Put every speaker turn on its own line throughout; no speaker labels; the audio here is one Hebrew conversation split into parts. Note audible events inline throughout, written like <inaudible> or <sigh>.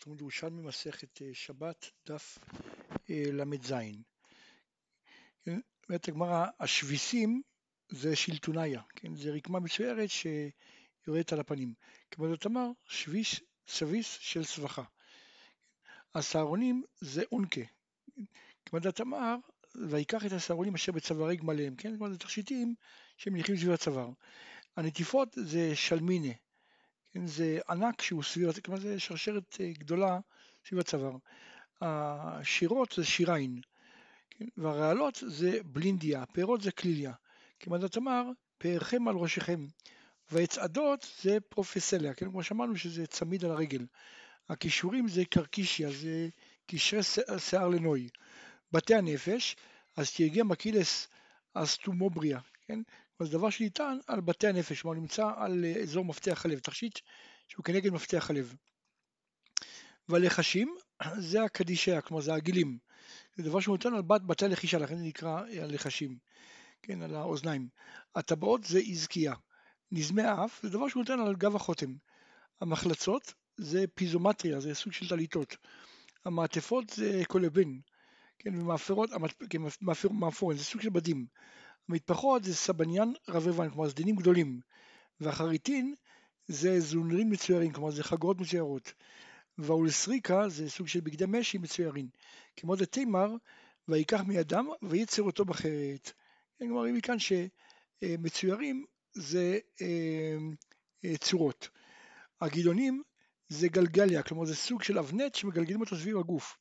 תלמוד ירושלמי מסכת אה, שבת דף אה, ל"ז. אומרת הגמרא, השביסים זה שלטוניה, כן? זה רקמה מצוירת שיורדת על הפנים. כמו זאת אמר, שביס, סביס של סבכה. הסהרונים זה אונקה. כמו זאת אמר, ויקח את הסהרונים אשר בצווארי גמליהם, כן? כלומר זה תכשיטים שמניחים סביב הצוואר. הנטיפות זה שלמינה, כן, זה ענק שהוא סביב, כלומר זה שרשרת אה, גדולה סביב הצוואר. השירות זה שיריים, כן, והרעלות זה בלינדיה, הפירות זה כליליה. כמעט תמר, פארכם על ראשיכם. והצעדות זה פרופסליה, כן, כמו שאמרנו שזה צמיד על הרגל. הכישורים זה קרקישיה, זה קשרי שיער לנוי. בתי הנפש, אז תיגע מקילס אסטומובריה, כן? זה דבר שניתן על בתי הנפש, כלומר נמצא על אה, אזור מפתח הלב, תכשיט שהוא כנגד מפתח הלב. והלחשים <clears throat> זה הקדישיה, כלומר זה הגילים. זה דבר שהוא נותן על בת בתי הלחישה, לכן זה נקרא אה, הלחשים, כן, על האוזניים. הטבעות זה עזקיה. נזמי האף זה דבר שהוא נותן על גב החותם. המחלצות זה פיזומטריה, זה סוג של טליתות. המעטפות זה קולבין, כן, ומאפרות, כן, מאפורן, זה סוג של בדים. המטפחות זה סבניאן רבבן, כלומר סדינים גדולים, והחריטין זה זונרים מצוירים, כלומר זה חגורות מצוירות, והאולסריקה זה סוג של בגדי משי מצוירים, כמו זה תימר, ויקח מידם ויצר אותו בחרת. כן, כלומר, מכאן שמצוירים זה אה, אה, צורות. הגילונים זה גלגליה, כלומר זה סוג של אבנט שמגלגלים אותו סביב הגוף.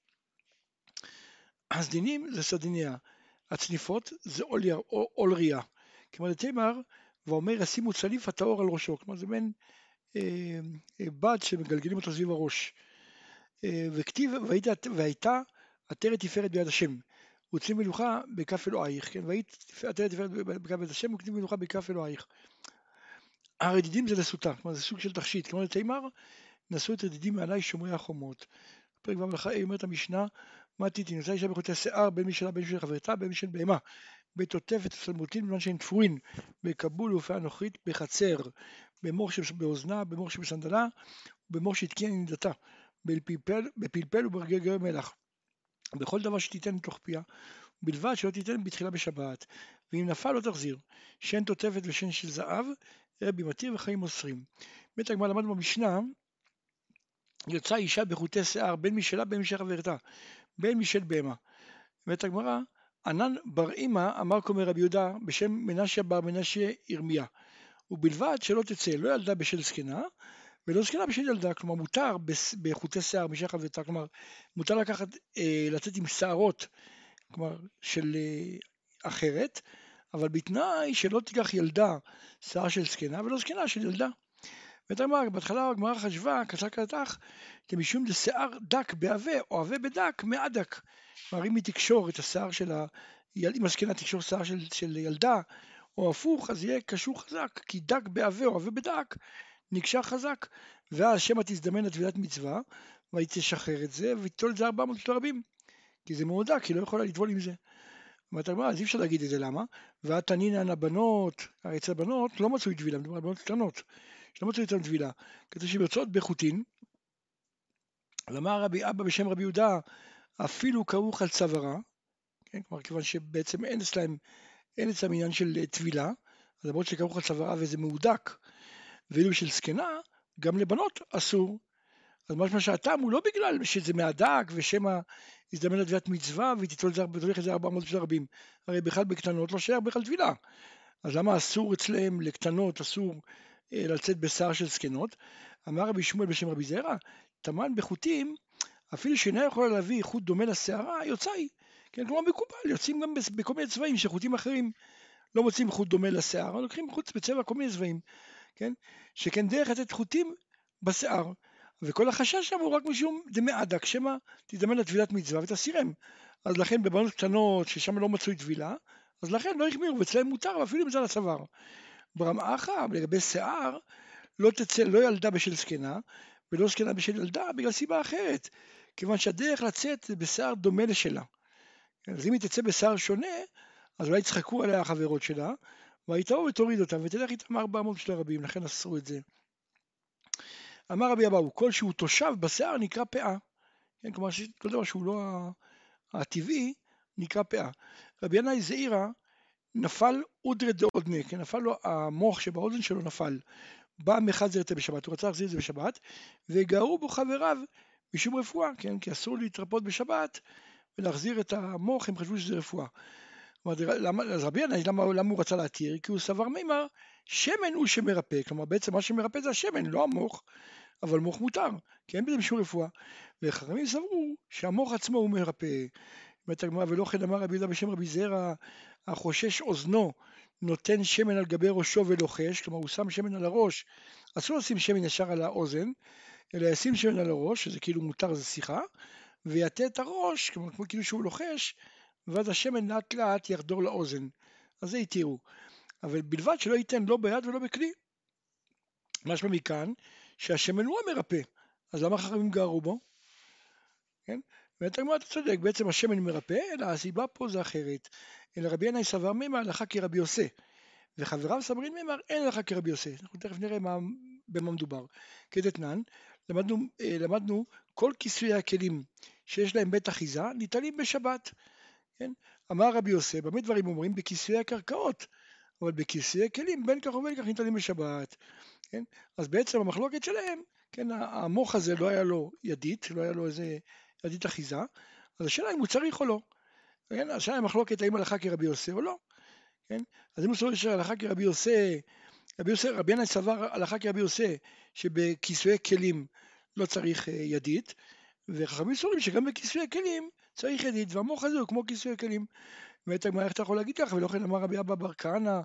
הסדינים זה סדיניה, הצניפות זה אולריה, כמו דתימר, ואומר ישימו צליף הטהור על ראשו, כלומר זה מעין אה, אה, בד שמגלגלים אותו סביב הראש. אה, וכתיב והייתה עטרת תפארת ביד השם, וצים מלוכה בכף אלוהיך, כן, והיית עטרת תפארת בכף יד השם וקצים מלוכה בכף אלוהיך. הרדידים זה לסוטה, כלומר זה סוג של תכשיט, כמו דתימר, נשאו את רדידים מעלי שומרי החומות. פרק ו' אומרת המשנה מתי תנשא אישה בחוטי שיער בין משלה בין משל חברתה בין משל בהמה. בתותפת וסלמותין בזמן שהן תפורין בכבול ופאה נוחית בחצר במור שבאוזנה במור שבסנדלה ובמור שהתקין נידתה בפלפל וברגל מלח. בכל דבר שתיתן מתוך פיה ובלבד שלא תיתן בתחילה בשבת. ואם נפל לא תחזיר. שן תותפת ושן של זהב רבי מתיר וחיים מוסרים. באמת הגמרא למדנו במשנה יצאה אישה בחוטי שיער בין משלה בין משל חברתה בין משל בהמה. אומרת הגמרא, ענן בר אימא אמר כומר רבי יהודה בשם מנשיה בר מנשיה ירמיה, ובלבד שלא תצא לא ילדה בשל זקנה ולא זקנה בשל ילדה, כלומר מותר בחוטי שיער משל חברתה, כלומר מותר לקחת, אה, לצאת עם שערות, כלומר של אה, אחרת, אבל בתנאי שלא תיקח ילדה שיער של זקנה ולא זקנה של ילדה. ואתה אומר, בהתחלה הגמרא חשבה, קצה קלתך, כמשום דשיער דק בעבה, או עבה בדק מעדק. כלומר, אם היא תקשור את השיער של ה... אם הזקנה תקשור שיער של, של ילדה, או הפוך, אז יהיה קשור חזק, כי דק בעבה או עבה בדק, נקשר חזק. ואז שמא תזדמן לטבילת מצווה, והיא תשחרר את זה, ותטול את זה 400 של הרבים. כי זה מאוד דק, היא לא יכולה לטבול עם זה. אומרת הגמרא, אז אי אפשר להגיד את זה, למה? והתנינן הבנות, הרי אצל הבנות לא מצאו טבילה, מדובר על בנות קטנות. שלא מצאו איתן טבילה. כתוב שהן יוצאות בחוטין, ואמר רבי אבא בשם רבי יהודה, אפילו כרוך על צווארה, כן, כלומר כיוון שבעצם אין אצלם, אין אצלם עניין של טבילה, אז למרות שכרוך על צווארה וזה מהודק, ואילו של זקנה, גם לבנות אסור. אז משמע שהטעם הוא לא בגלל שזה מהדק ושמא יזדמן לטבילת מצווה והיא תתול את זה 400 של רבים. הרי בכלל בקטנות לא שייך בכלל טבילה. אז למה אסור אצלם לקטנות, אסור אה, לצאת בשיער של זקנות. אמר רבי שמואל בשם רבי זרע, טמן בחוטים, אפילו שאינה יכולה להביא חוט דומה לשערה, יוצא היא. כן, כלומר מקובל, יוצאים גם בכל מיני צבעים שחוטים אחרים לא מוצאים חוט דומה לשיער, לוקחים חוט בצבע כל מיני צבעים, כן? שכן דרך לתת חוטים בשיער. וכל החשש שם הוא רק משום דמעדק, שמא תזדמן לטבילת מצווה ותסירם. אז לכן בבנות קטנות ששם לא מצוי טבילה, אז לכן לא החמירו, ואצלם מותר, ואפילו אם זה על הצוואר. ברמאחה, לגבי שיער, לא תצא לא ילדה בשל זקנה, ולא זקנה בשל ילדה בגלל סיבה אחרת, כיוון שהדרך לצאת זה בשיער דומה לשלה. אז אם היא תצא בשיער שונה, אז אולי יצחקו עליה החברות שלה, והיא תבוא ותוריד אותה, ותלך איתם ארבע אמות של הרבים, לכן אסרו את זה. אמר רבי אבאו, כל שהוא תושב בשיער נקרא פאה. כן, כלומר, כל דבר שהוא לא הטבעי נקרא פאה. רבי ינאי זעירא נפל אודרא דאודנה, כן, נפל לו המוח שבאוזן שלו נפל. בא מחזר את זה בשבת, הוא רצה להחזיר את זה בשבת, וגרו בו חבריו משום רפואה, כן, כי אסור להתרפות בשבת ולהחזיר את המוח, הם חשבו שזה רפואה. אז רבי ינאי, למה, למה הוא רצה להתיר? כי הוא סבר מימר, שמן הוא שמרפא, כלומר בעצם מה שמרפא זה השמן, לא המוח, אבל מוח מותר, כי אין בזה משום רפואה. וחכמים סברו שהמוח עצמו הוא מרפא. אומרת הגמרא, ולא כן אמר רבי יהודה בשם רבי זרע, החושש אוזנו נותן שמן על גבי ראשו ולוחש, כלומר הוא שם שמן על הראש, אסור לשים שמן ישר על האוזן, אלא ישים שמן על הראש, שזה כאילו מותר, זה שיחה, ויטה את הראש, כמו, כמו כאילו שהוא לוחש, ואז השמן לאט לאט יחדור לאוזן. אז זה התירו. אבל בלבד שלא ייתן לא ביד ולא בכלי. משמע מכאן שהשמן הוא המרפא, אז למה חכמים גרו בו? כן? ואתה אומר, אתה צודק, בעצם השמן מרפא, אלא הסיבה פה זה אחרת. אלא רבי ינאי סבר מימה הלכה כרבי יוסי, וחבריו סברים מימה אין הלכה כרבי יוסי. אנחנו תכף נראה מה, במה מדובר. כדתנן, למדנו, אה, למדנו כל כיסויי הכלים שיש להם בית אחיזה ניתנים בשבת. כן? אמר רבי יוסי, במה דברים אומרים? בכיסויי הקרקעות, אבל בכיסויי כלים בין כך ובין כך ניתנים בשבת. כן? אז בעצם המחלוקת שלהם, כן, המוח הזה לא היה לו ידית, לא היה לו איזה ידית אחיזה, אז השאלה אם הוא צריך או לא. כן? השאלה היא מחלוקת האם הלכה כרבי יוסי או לא. כן? אז אם הוא סובר שהלכה כרבי יוסי, רבי יוסי, רבי ינאי סבר הלכה כרבי יוסי, שבכיסויי כלים לא צריך אה, ידית, וחכמים סוברים שגם בכיסויי כלים צריך ידית, והמוח הזה הוא כמו כיסויי כלים. באמת הגמרא איך אתה יכול להגיד ככה, ולא כן אמר רבי אבא בר כהנא,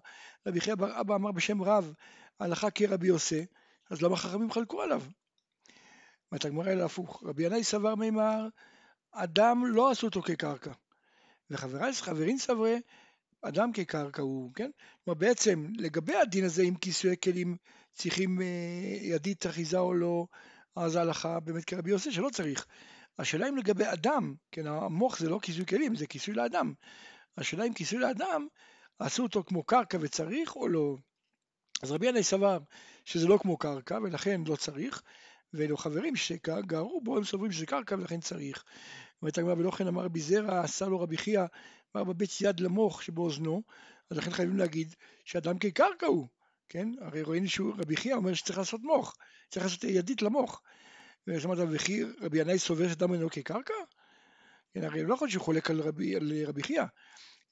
רבי חייא בר אבא אמר בשם רב, הלכה כרבי יוסי, אז למה חכמים חלקו עליו? אומרת הגמרא אלא הפוך, רבי ינאי סבר מימר, אדם לא עשו אותו כקרקע, וחברי חברים סברי, אדם כקרקע הוא, כן? כלומר בעצם לגבי הדין הזה אם כיסויי כלים צריכים אה, ידית אחיזה או לא, אז ההלכה באמת כרבי יוסי שלא צריך. השאלה אם לגבי אדם, כן, המוח זה לא כיסוי כלים, זה כיסוי לאדם. השאלה אם כיסוי לאדם, עשו אותו כמו קרקע וצריך או לא. אז רבי ינאי סבר שזה לא כמו קרקע ולכן לא צריך, ואלו חברים שגרו בו הם סוברים שזה קרקע ולכן צריך. אומרת הגמרא ולא כן אמר רבי זרע עשה לו רבי חייא אמר בבית יד למוח שבאוזנו אז לכן חייבים להגיד שאדם כקרקע הוא כן הרי רואים שרבי חייא אומר שצריך לעשות מוח צריך לעשות ידית למוח. ושמעת רבי, רבי ינאי סובר שאדם אינו כקרקע? כן, הרי לא יכול שהוא חולק על רבי, רבי חייא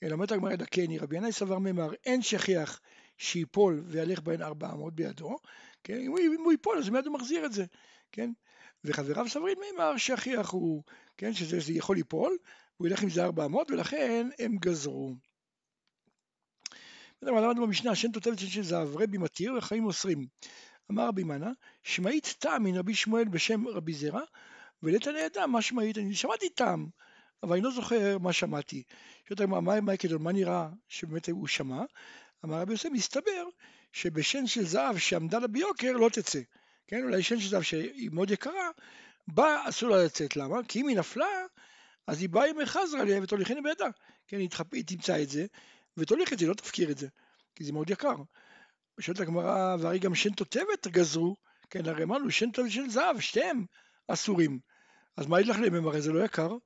אלא אומרת הגמרא דקני רבי ינאי סבר ממר אין שכיח שיפול וילך בהן ארבע אמות בידו כן אם הוא, אם הוא ייפול אז מיד הוא מחזיר את זה כן וחבריו סברים מימר שכיח הוא כן, שזה יכול ליפול, הוא ילך עם זה ארבע אמות, ולכן הם גזרו. למדנו במשנה, שן תותבת שן של זהב, רבי מתיר וחיים אוסרים. אמר רבי מנה, שמעית טעם מן רבי שמואל בשם רבי זרע, ולית לידם מה שמעית, אני שמעתי טעם, אבל אני לא זוכר מה שמעתי. שואלת הגמרא, מה, מה, מה נראה שבאמת הוא שמע? אמר רבי יוסף, מסתבר שבשן של זהב שעמדה לה ביוקר לא תצא. כן, אולי שן של זהב שהיא מאוד יקרה, באה אסור לה לצאת, למה? כי אם היא נפלה, אז היא באה עם חזרה עליה ותוליכני בידה. כן, היא, תחפ... היא תמצא את זה, ותוליך את זה, לא תפקיר את זה, כי זה מאוד יקר. שואלת הגמרא, והרי גם שן תותבת גזרו, כן, הרי אמרנו, שן תותבת של זהב, שתיהם אסורים. אז מה ילך להם, הרי זה לא יקר?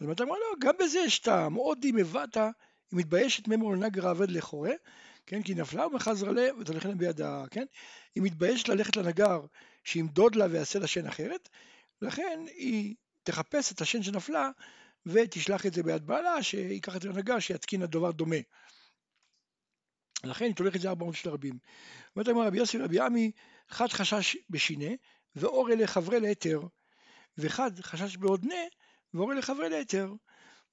אז אתה אומר, לא, גם בזה יש טעם, עוד אם הבאת, היא מתביישת ממור לנגר העבד לחורה, כן, כי נפלה ומחזרה לה ותוליכני בידה, כן? היא מתביישת ללכת לנגר שימדוד לה ויעשה לה שן אחרת, לכן היא תחפש את השן שנפלה ותשלח את זה ביד בעלה, שיקח את זה לנגר, שיתקין הדבר דומה. לכן היא תולכת את זה ארבע של רבים. אומרת הגמרא רבי יוסי רבי עמי, חד חשש בשינה, ואור אלה חברי להיתר, וחד חשש בעודנה, ואור אלה חברי להיתר.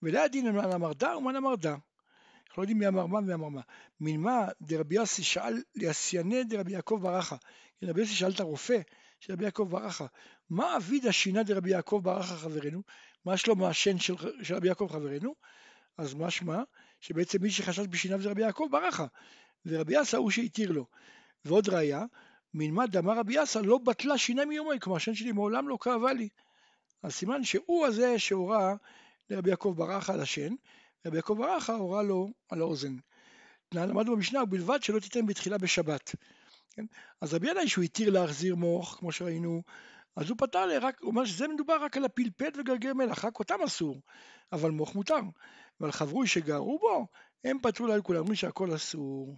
ולא הדין על המרדה ומן המרדה. אנחנו לא יודעים מי אמר מה ומי אמר מה. מנמה דרבי יוסי שאל לעשייני דרבי יעקב ברכה. רבי יוסי שאל את הרופא של רבי יעקב ברכה, מה אבידא שינה דרבי יעקב ברכה חברנו? מה שלמה השן של, של רבי יעקב חברנו? אז משמע שבעצם מי שחשש בשיניו זה רבי יעקב ברכה, ורבי אסא הוא שהתיר לו. ועוד ראיה, מלמד אמר רבי אסא לא בטלה שינה מיומי, כלומר השן שלי מעולם לא כאבה לי. אז סימן שהוא הזה שהורה לרבי יעקב ברכה על השן, רבי יעקב ברכה הורה לו על האוזן. למדנו במשנה, ובלבד שלא תיתן בתחילה בשבת. כן? אז רבי ינאי שהוא התיר להחזיר מוח, כמו שראינו, אז הוא פתר, רק, הוא אומר שזה מדובר רק על הפלפל וגרגר מלח, רק אותם אסור, אבל מוח מותר. ועל חברוי שגרו בו, הם פתרו לה כולם, אומרים שהכל אסור.